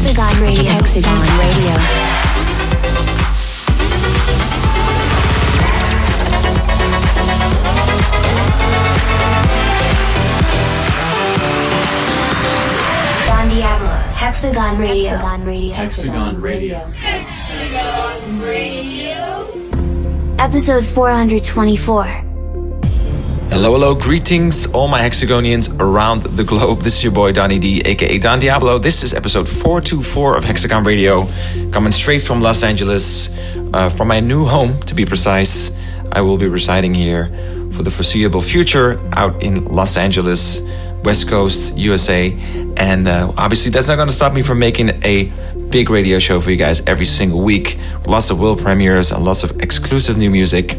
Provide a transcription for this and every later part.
Hexagon Radio. Don Diablo. Hexagon Radio. Hexagon Radio. Hexagon Radio. Hexagon Radio. Episode 424. Hello, hello, greetings, all my hexagonians around the globe. This is your boy Donny D, aka Don Diablo. This is episode 424 of Hexagon Radio, coming straight from Los Angeles, uh, from my new home to be precise. I will be residing here for the foreseeable future out in Los Angeles, West Coast, USA. And uh, obviously, that's not going to stop me from making a big radio show for you guys every single week. Lots of world premieres and lots of exclusive new music.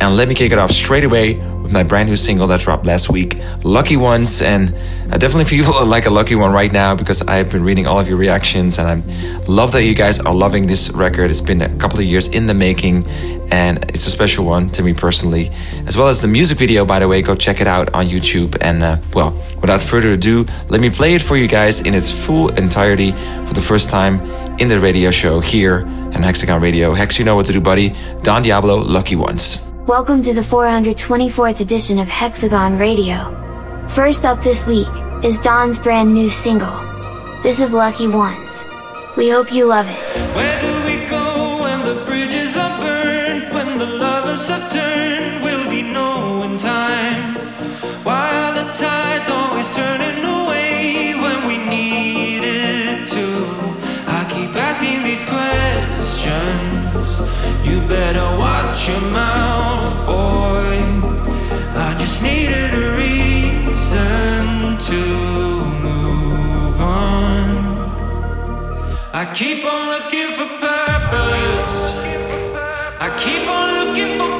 And let me kick it off straight away with my brand new single that dropped last week, Lucky Ones. And I definitely feel like a lucky one right now because I've been reading all of your reactions and I love that you guys are loving this record. It's been a couple of years in the making and it's a special one to me personally. As well as the music video, by the way, go check it out on YouTube. And uh, well, without further ado, let me play it for you guys in its full entirety for the first time in the radio show here on Hexagon Radio. Hex, you know what to do, buddy. Don Diablo, Lucky Ones. Welcome to the 424th edition of Hexagon Radio. First up this week is Don's brand new single. This is Lucky Ones. We hope you love it. Better watch your mouth, boy. I just needed a reason to move on. I keep on looking for purpose. I keep on looking for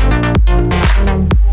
I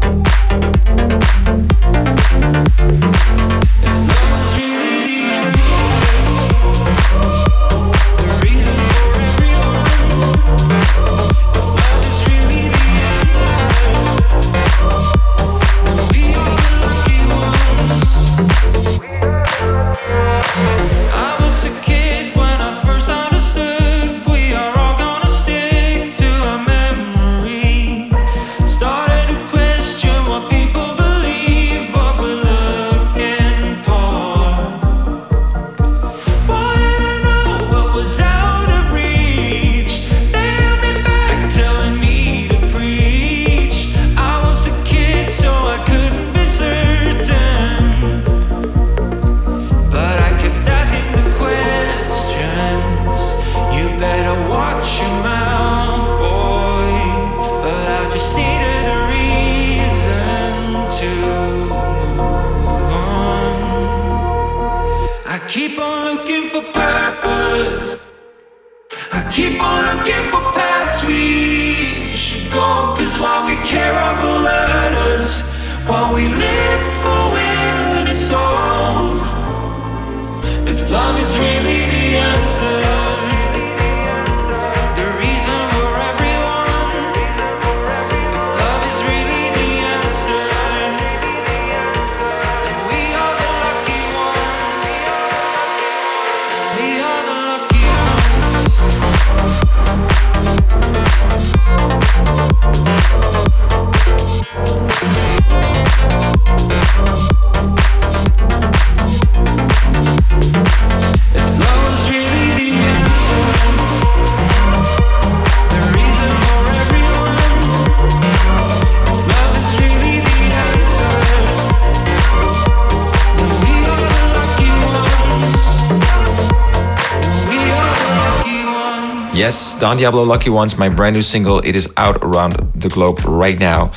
Don Diablo Lucky Ones, my brand new single. It is out around the globe right now.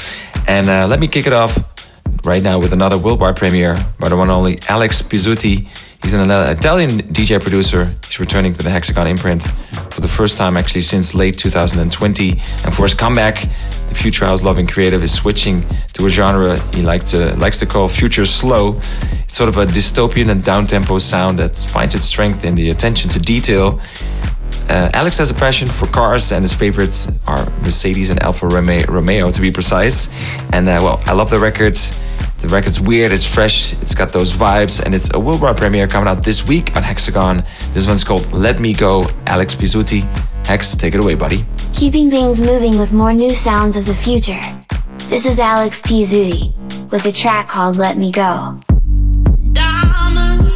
And uh, let me kick it off right now with another worldwide premiere by the one only Alex Pizzuti. He's an Italian DJ producer. He's returning to the Hexagon imprint for the first time actually since late 2020. And for his comeback, the future house loving creative is switching to a genre he like to, likes to call future slow. It's sort of a dystopian and down-tempo sound that finds its strength in the attention to detail uh, Alex has a passion for cars, and his favorites are Mercedes and Alfa Romeo, to be precise. And uh, well, I love the record. The record's weird, it's fresh, it's got those vibes, and it's a worldwide premiere coming out this week on Hexagon. This one's called Let Me Go, Alex Pizzuti. Hex, take it away, buddy. Keeping things moving with more new sounds of the future. This is Alex Pizzuti with a track called Let Me Go. Hexagon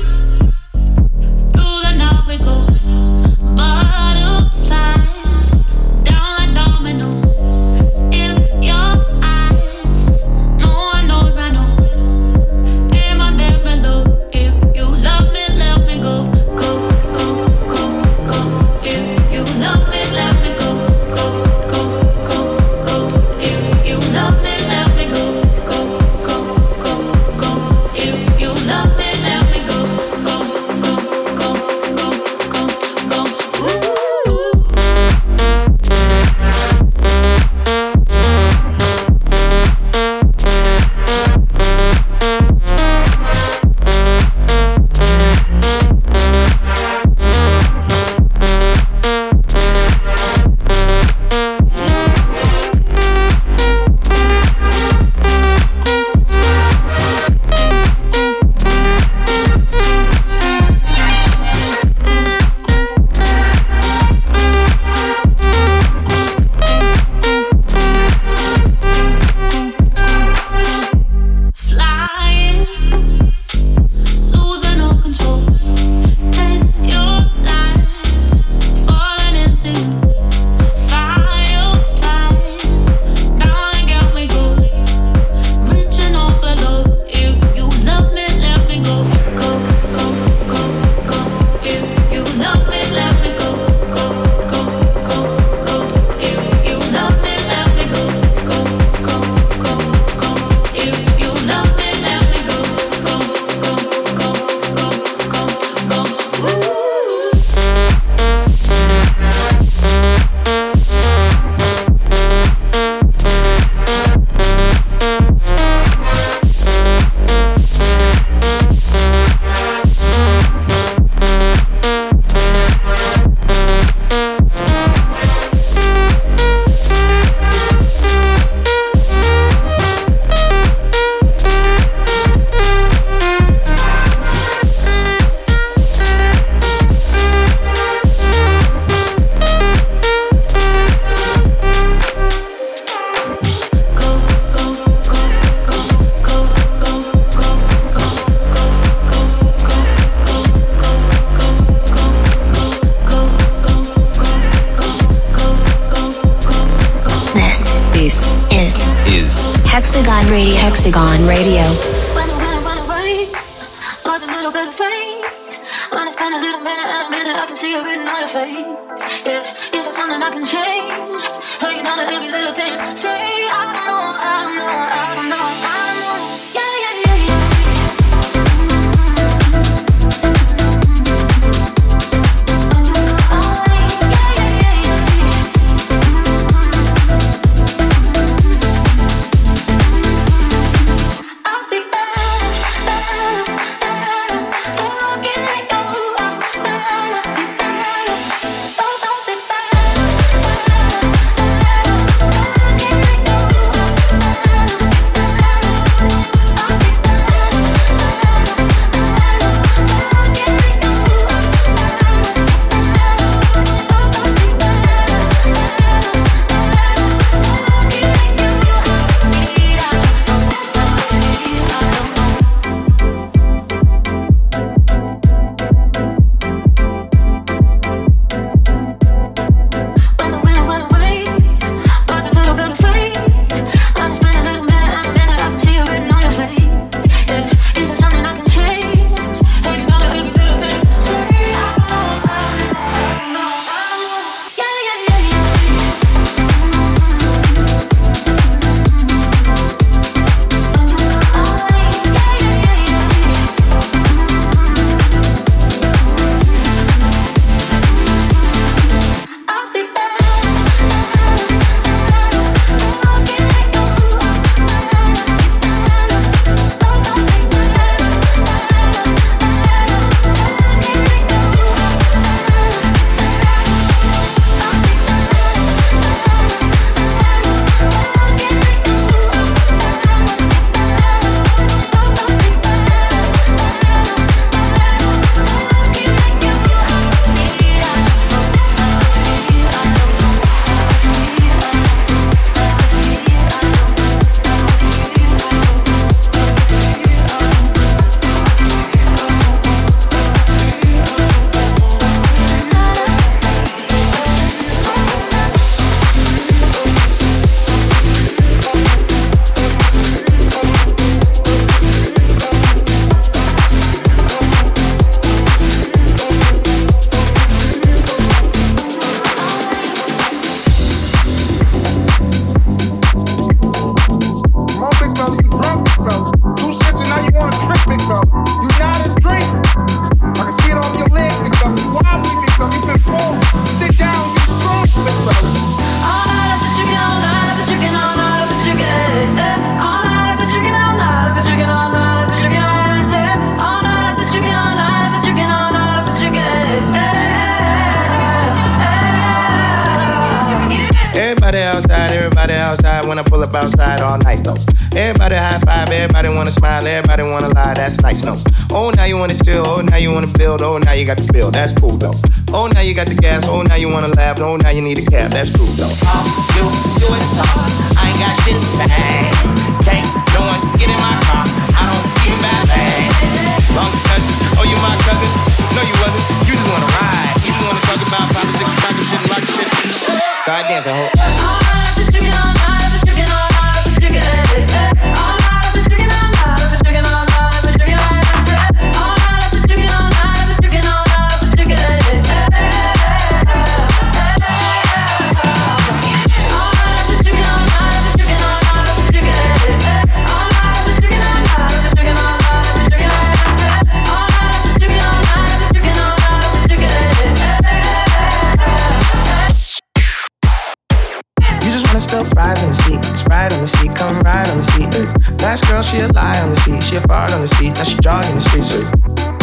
You just wanna spill fries on the seat, Sprite on the seat, come ride on the seat. Last girl, she a lie on the seat, she a fart on the seat, now she jogging the streets.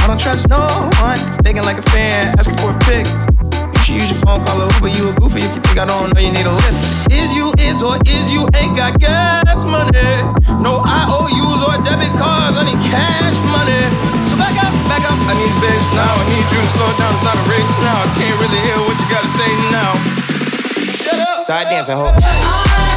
I don't trust no one, thinking like a fan, asking for a pic. You should use your phone, call a Uber, you a goofy if you think I don't know you need a lift. Is you is or is you ain't got gas money? No IOUs or debit cards, I need cash money. So back up, back up, I need space now. I need you to slow down, it's not a race now. I can't really hear what you gotta say now. Shut up. Start dancing, ho.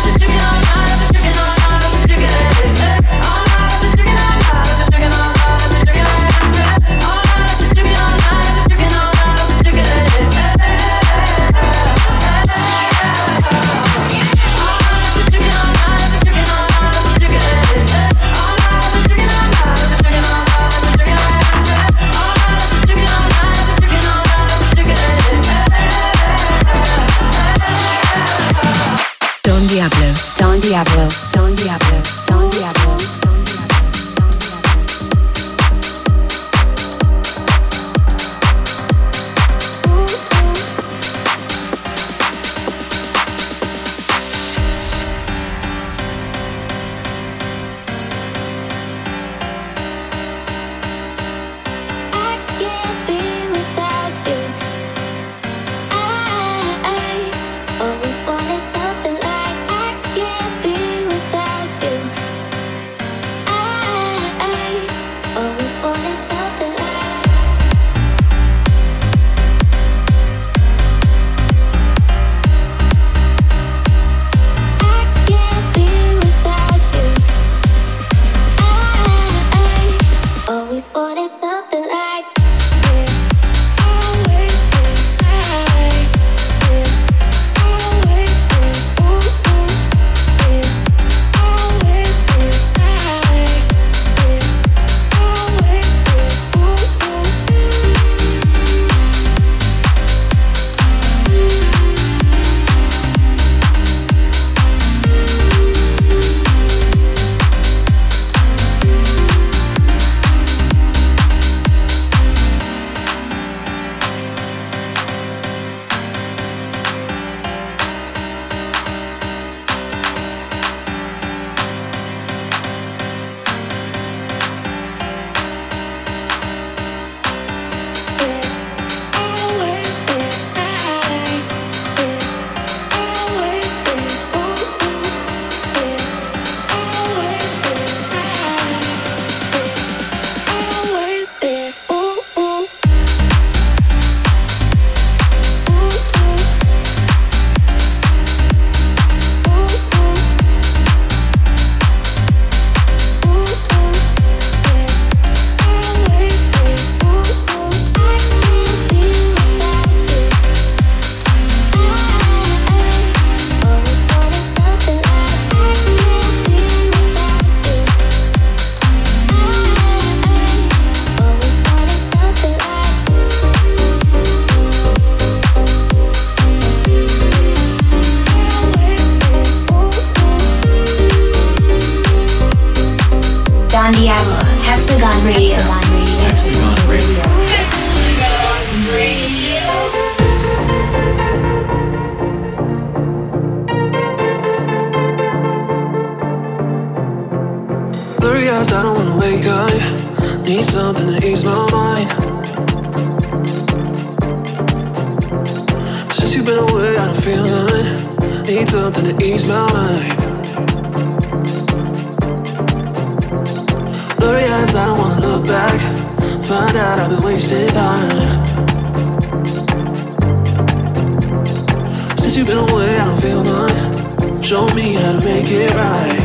Blurry eyes, I don't wanna wake up. Need something to ease my mind. Since you've been away, I don't feel none. Need something to ease my mind. Blurry eyes, I don't wanna look back. Find out I've been wasting time. Since you've been away, I don't feel none. Show me how to make it right.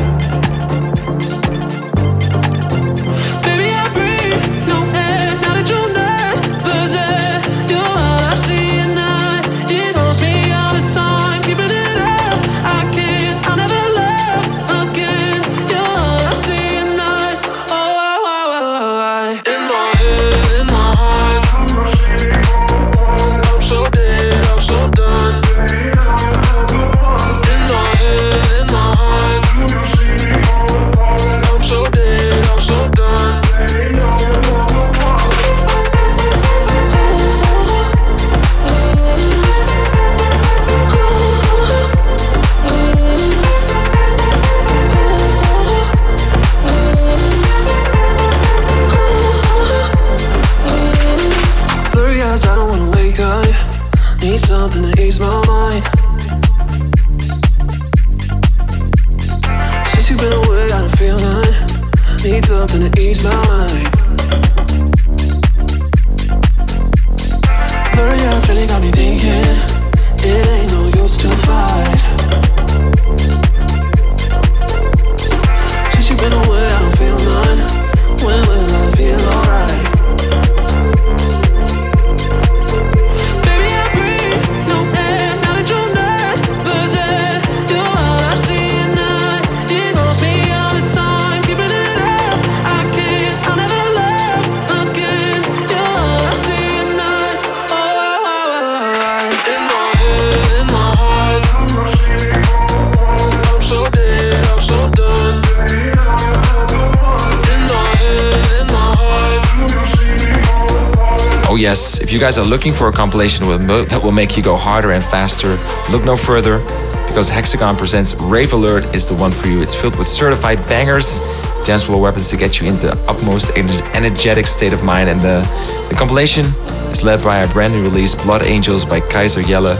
If you guys are looking for a compilation that will make you go harder and faster, look no further because Hexagon presents Rave Alert is the one for you. It's filled with certified bangers, dance floor weapons to get you into the utmost energetic state of mind. And the, the compilation is led by a brand new release, Blood Angels by Keizer Jelle.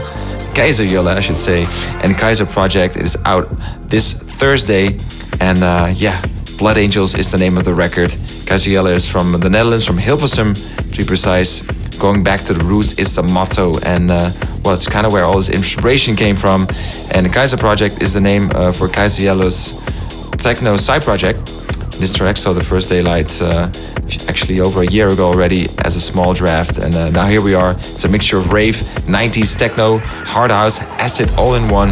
Keizer Jelle, I should say. And Kaiser Project is out this Thursday. And uh, yeah, Blood Angels is the name of the record. Keizer Jelle is from the Netherlands, from Hilversum to be precise going back to the roots is the motto, and uh, well, it's kind of where all this inspiration came from. And the Kaiser Project is the name uh, for Keizer Jelle's techno side project. This track saw the first daylight uh, actually over a year ago already as a small draft, and uh, now here we are. It's a mixture of rave, 90s techno, hard house, acid, all in one.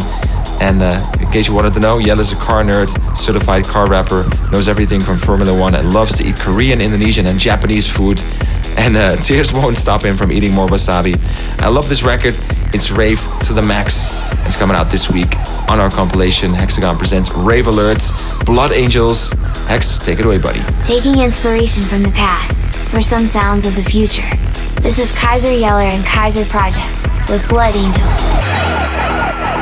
And uh, in case you wanted to know, Yelle is a car nerd, certified car rapper, knows everything from Formula One, and loves to eat Korean, Indonesian, and Japanese food and uh, tears won't stop him from eating more wasabi. I love this record. It's rave to the max. It's coming out this week on our compilation. Hexagon presents Rave Alerts, Blood Angels. Hex, take it away, buddy. Taking inspiration from the past for some sounds of the future. This is Keizer Jelle and Kaiser Project with Blood Angels.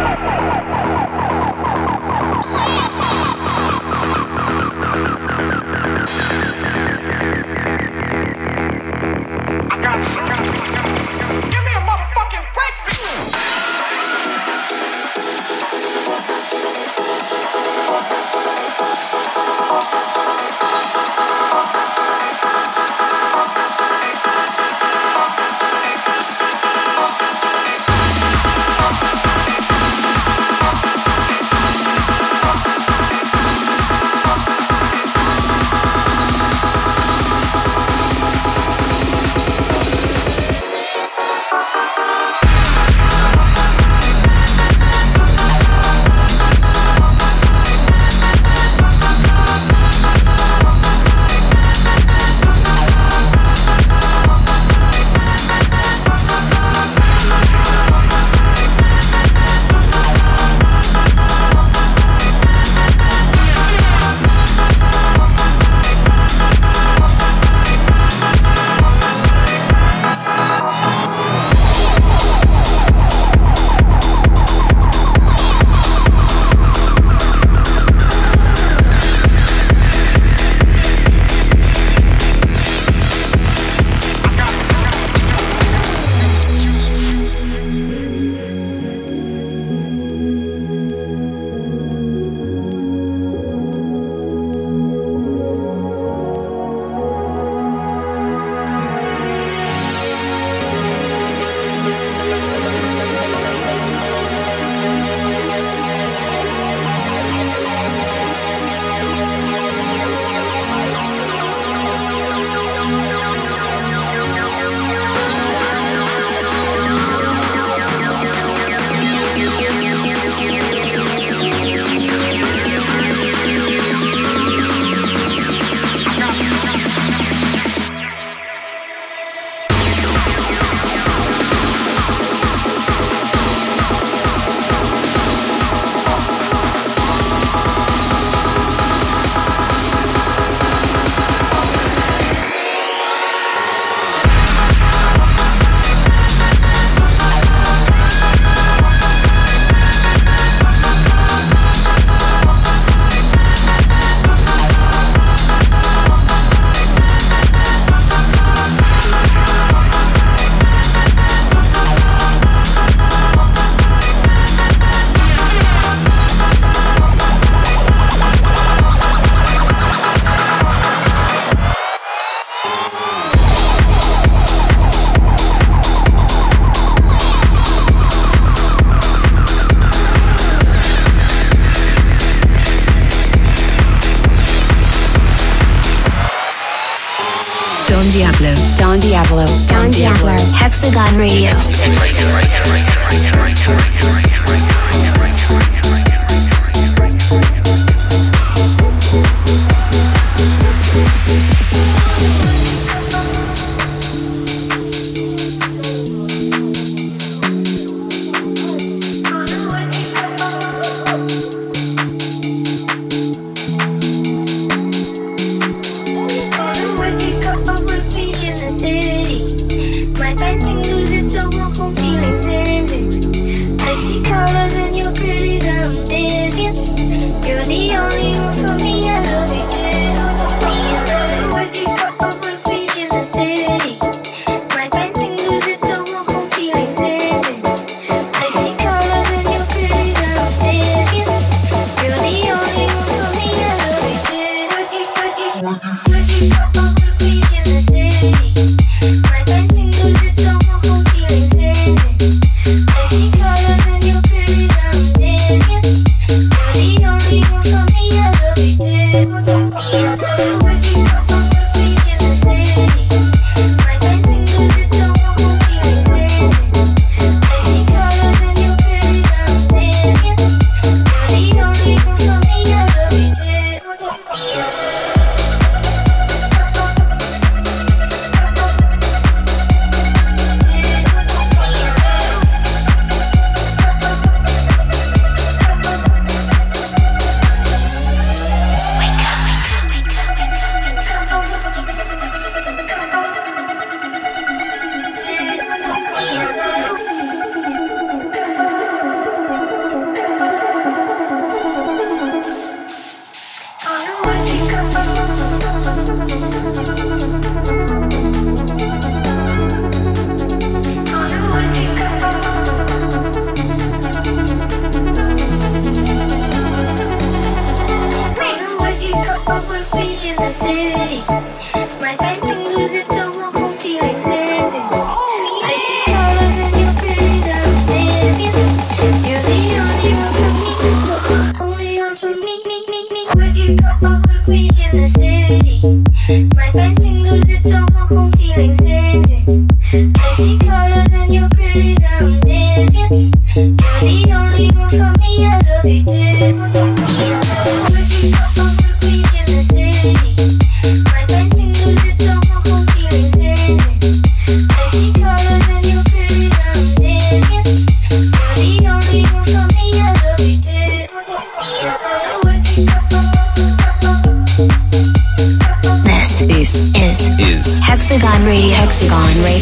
Hexagon Radio.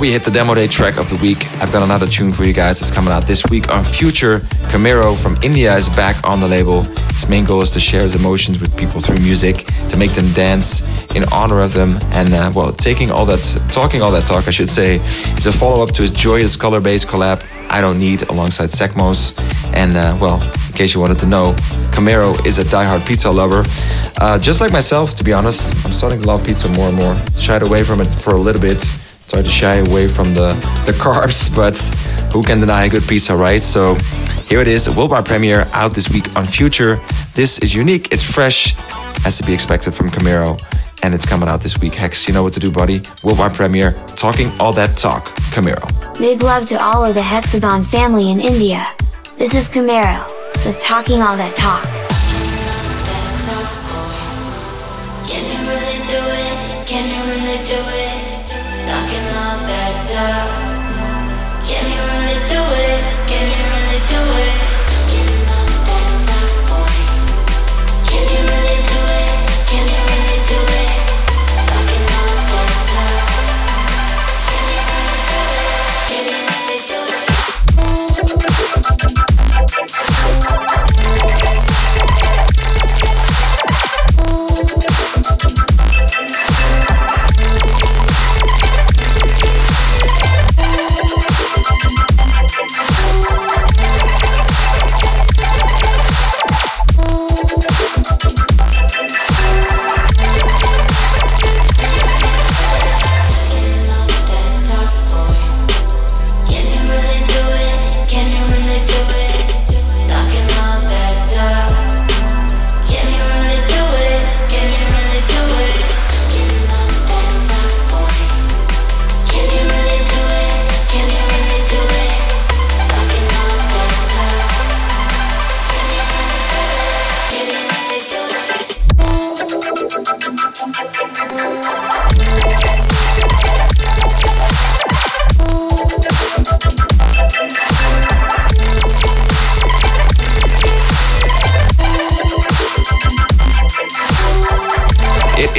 We hit the demo day track of the week, I've got another tune for you guys that's coming out this week on Future. Camero from India is back on the label. His main goal is to share his emotions with people through music, to make them dance in honor of them, and uh, well, taking all that, talking all that talk, I should say, is a follow up to his joyous color based collab, I Don't Need, alongside Sekmos. And uh, well, in case you wanted to know, Camero is a diehard pizza lover. Uh, just like myself, to be honest, I'm starting to love pizza more and more. Shied away from it for a little bit try to shy away from the, the carbs, but who can deny a good pizza, right? So here it is, worldwide premiere out this week on Future. This is unique, it's fresh, as to be expected from Camero, and it's coming out this week. Hex, you know what to do, buddy. Worldwide premiere, talking all that talk, Camero. Big love to all of the Hexagon family in India. This is Camero, with Talking All That Talk.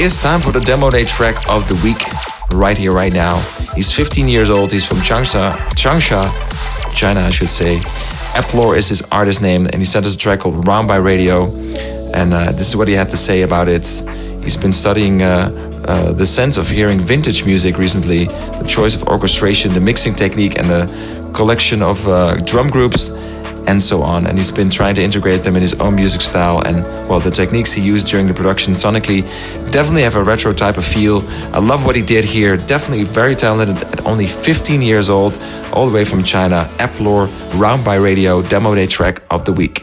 Is time for the demo day track of the week, right here, right now. He's 15 years old. He's from Changsha, Changsha, China, I should say. Eplor is his artist name, and he sent us a track called Round by Radio. And uh, this is what he had to say about it. He's been studying uh, uh, the sense of hearing vintage music recently, the choice of orchestration, the mixing technique, and the collection of uh, drum groups and so on. And he's been trying to integrate them in his own music style. And well, the techniques he used during the production sonically definitely have a retro type of feel. I love what he did here. Definitely very talented at only 15 years old, all the way from China. Eplor Round by Radio demo day track of the week.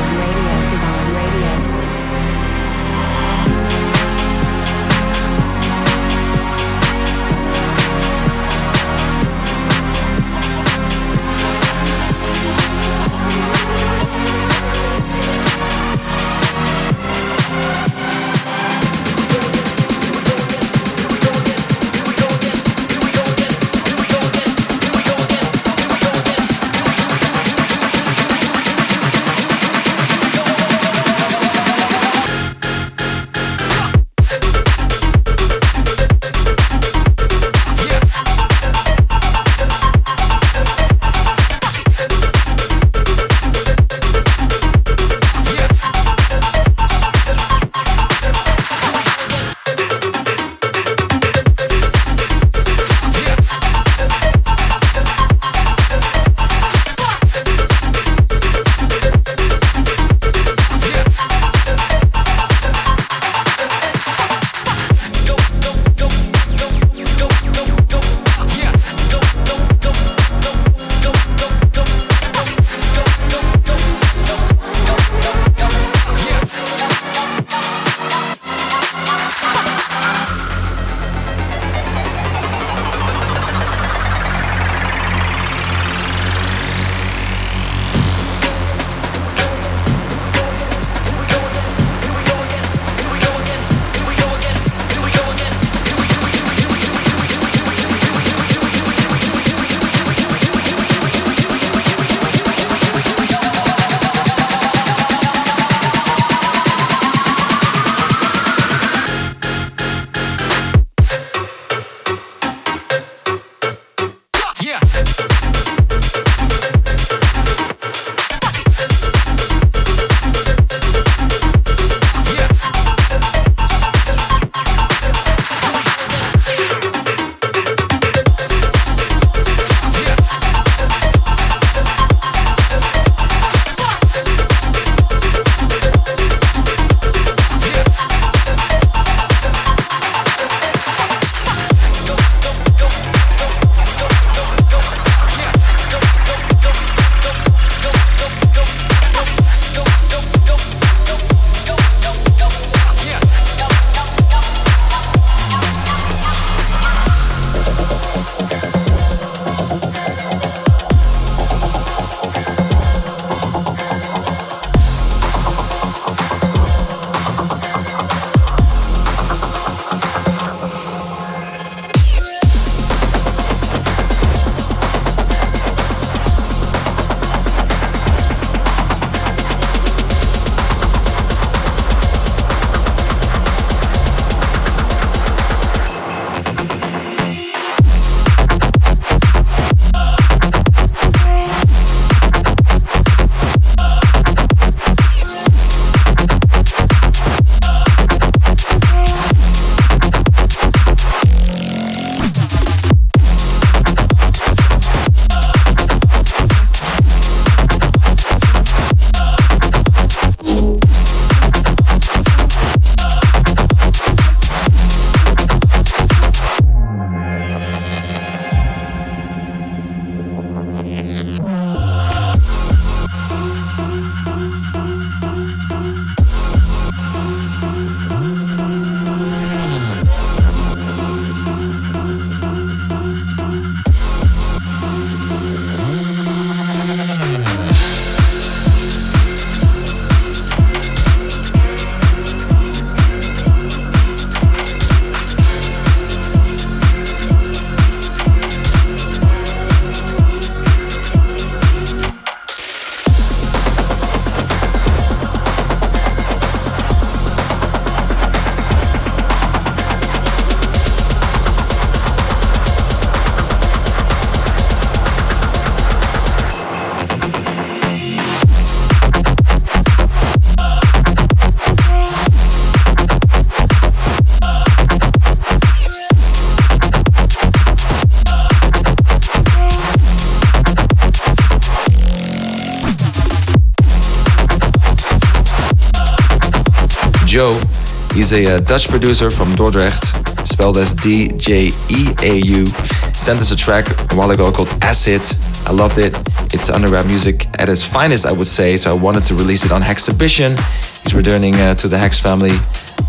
He's a uh, Dutch producer from Dordrecht, spelled as D J E A U. Sent us a track a while ago called Acid. I loved it. It's underground music at its finest, I would say, so I wanted to release it on Hexhibition. He's returning uh, to the Hex family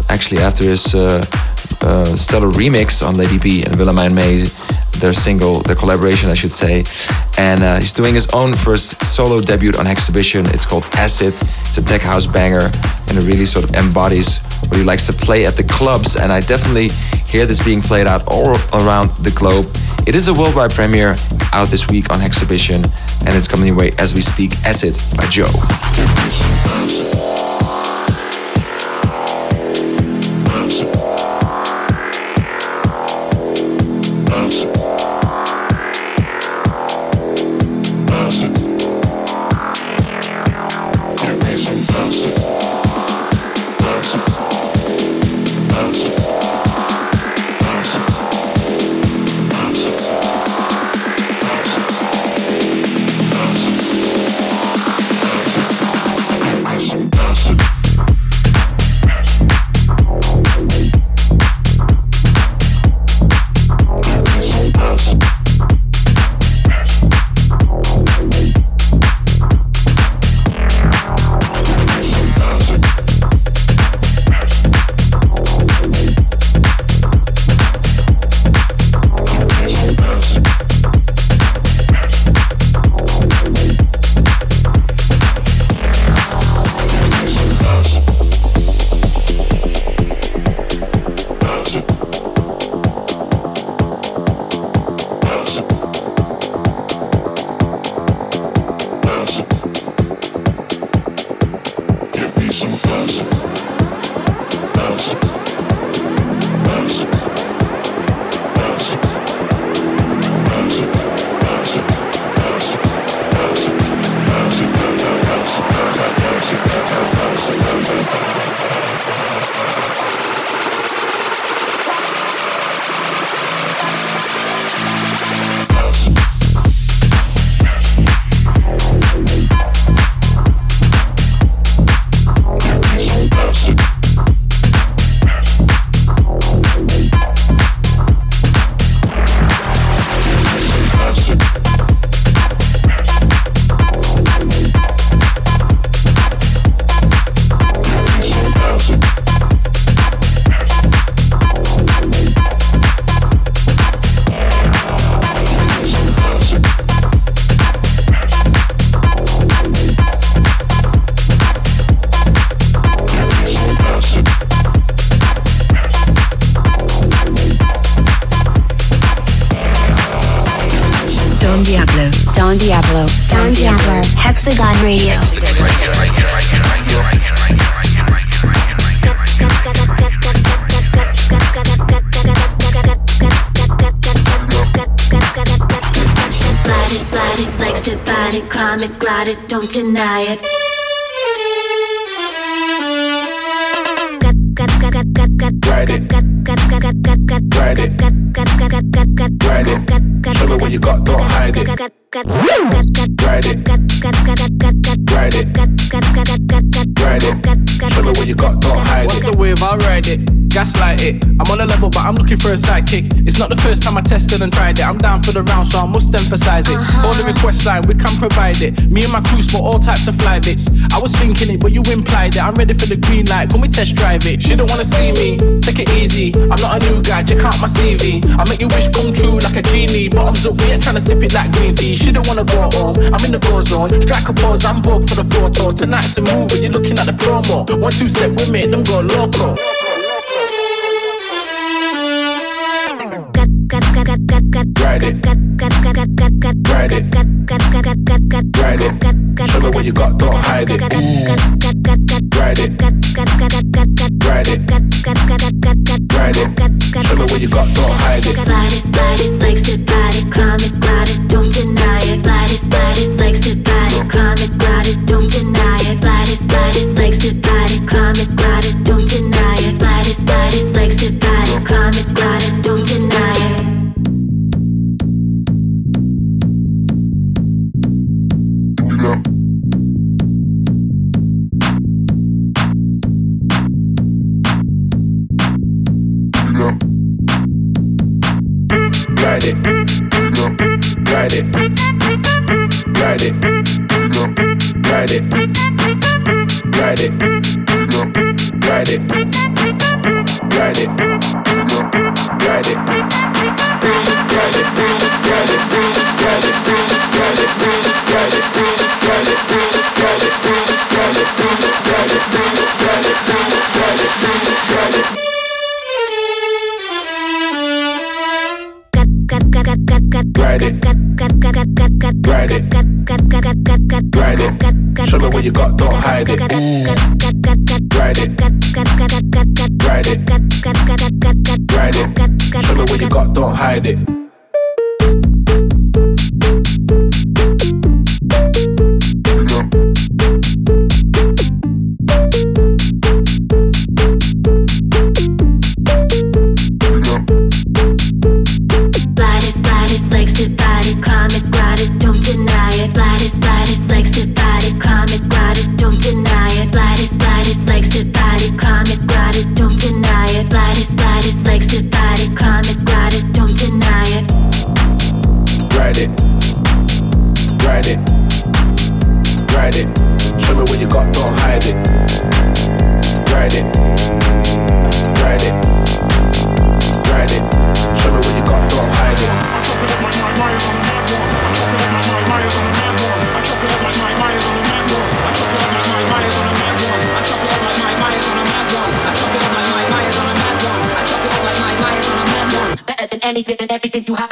actually after his uh, uh, stellar remix on Lady B and Willemijn May, their single, their collaboration, I should say. And uh, he's doing his own first solo debut on Hexhibition. It's called Acid. It's a tech house banger, and it really sort of embodies what he likes to play at the clubs. And I definitely hear this being played out all around the globe. It is a worldwide premiere out this week on Hexhibition, and it's coming your way as we speak. Acid by DJEAU. Emphasize it. Uh-huh. The request line, we can provide it. Me and my crew spot all types of fly bits. I was thinking it, but you implied it. I'm ready for the green light, can we test drive it? She don't wanna see me, take it easy. I'm not a new guy, check out my CV. I make your wish come true like a genie. Bottoms up, we ain't trying to sip it like green tea. She don't wanna go home, I'm in the go zone. Strike a pose, I'm vogue for the photo. Tonight's a movie, you're looking at the promo. One, two step with me, them go local. Ride it. Ride it. Show me what you got, don't hide it. Ride it. Ride it. Show me what you got, don't hide it. It, it, likes to ride it, climb it, ride it, don't deny it. Ride it, ride it, likes to ride it, ride it, ride it, ride it, ride it, you got, don't hide it. Ride And everything you have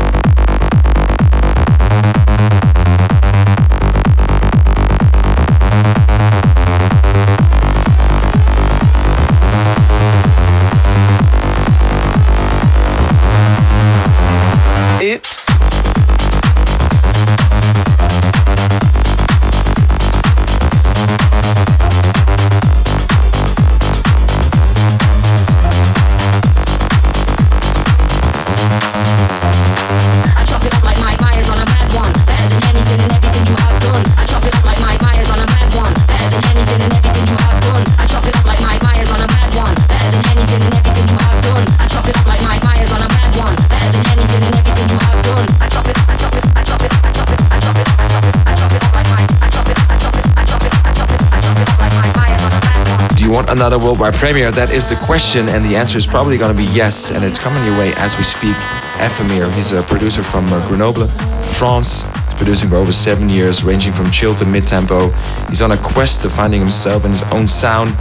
Premiere? That is the question, and the answer is probably going to be yes, and it's coming your way as we speak. Ephemere, he's a producer from uh, Grenoble, France. He's producing for over seven years, ranging from chill to mid-tempo. He's on a quest to finding himself and his own sound.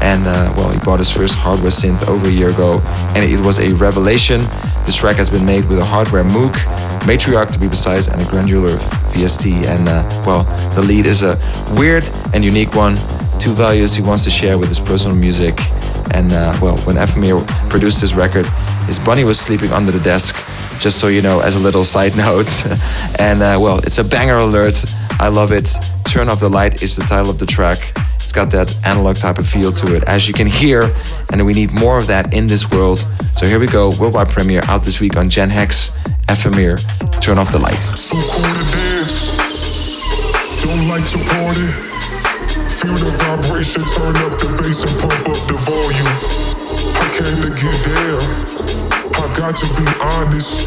And uh, well, he bought his first hardware synth over a year ago, and it was a revelation. This track has been made with a hardware Moog, Matriarch to be precise, and a granular VST. And uh, well, the lead is a weird and unique one two values he wants to share with his personal music. And uh, well, when Ephemere produced his record, his bunny was sleeping under the desk, just so you know, as a little side note. and uh, well, it's a banger alert. I love it. Turn Off the Light is the title of the track. It's got that analog type of feel to it, as you can hear, and we need more of that in this world. So here we go, worldwide premiere out this week on Gen Hex, Ephemere, Turn Off the Light. Don't like to party. Feel the vibration, turn up the bass and pump up the volume. I came to get there. I got to be honest.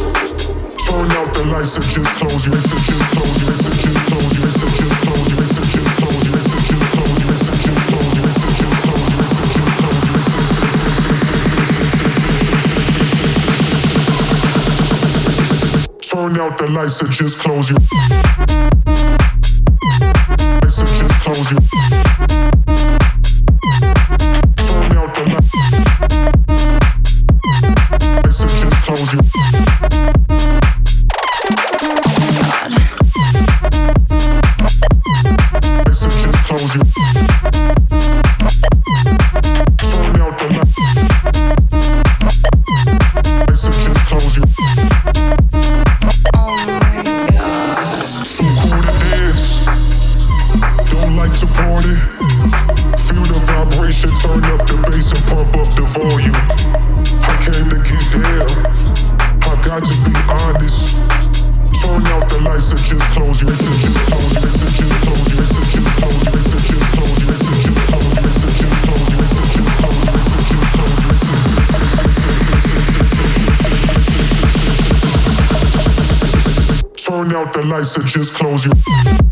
Turn out the lights and just close your eyes and just close your eyes and just close your eyes and just close your eyes and just close your eyes and just close your eyes and just close your eyes and just close your eyes and just close your eyes and just close your eyes. Turn out the lights and just close your I suggest you. the lights are just close your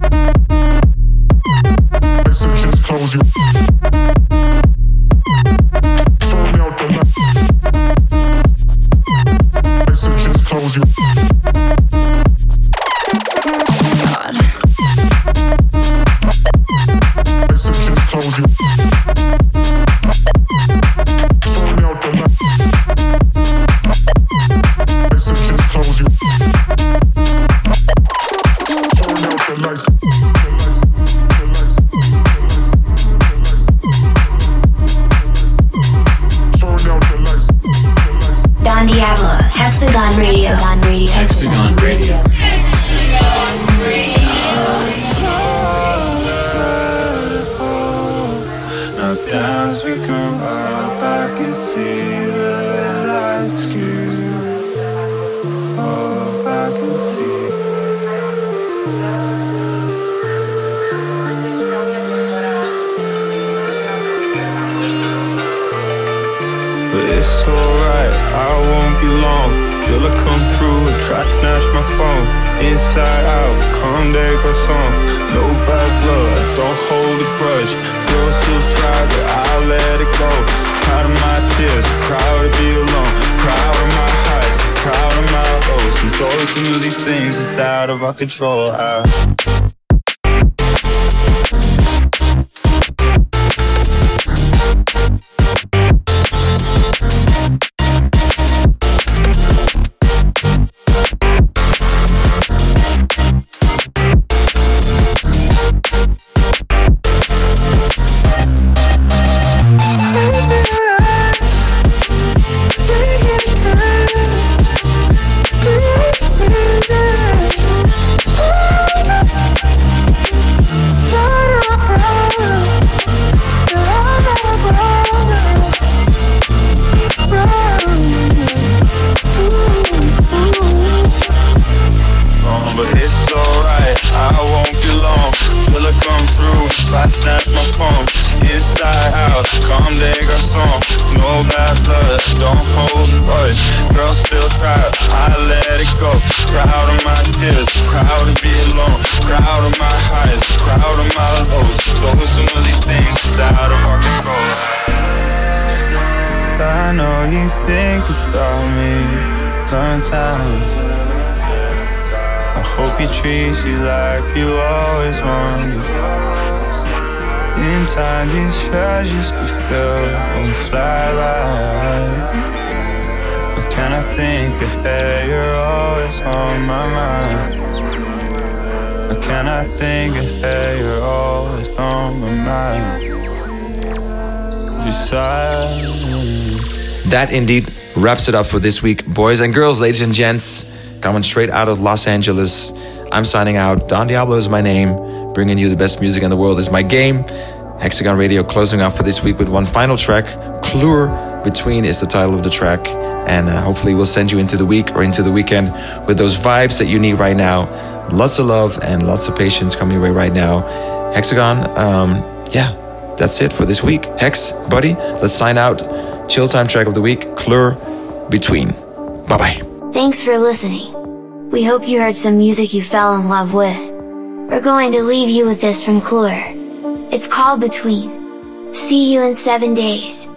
control you like you always wanted. In time, these treasures fly by. But can I think? You're always on my mind. But can I think? You're always on my mind. That indeed wraps it up for this week, boys and girls, ladies and gents. Coming straight out of Los Angeles, I'm signing out. Don Diablo is my name. Bringing you the best music in the world is my game. Hexagon Radio closing out for this week with one final track. Klur Between is the title of the track. And uh, hopefully, we'll send you into the week or into the weekend with those vibes that you need right now. Lots of love and lots of patience coming your way right now. Hexagon, um, yeah, that's it for this week. Hex, buddy, let's sign out. Chill time track of the week, Klur Between. Bye bye. Thanks for listening. We hope you heard some music you fell in love with. We're going to leave you with this from Klur. It's called Between. See you in seven days.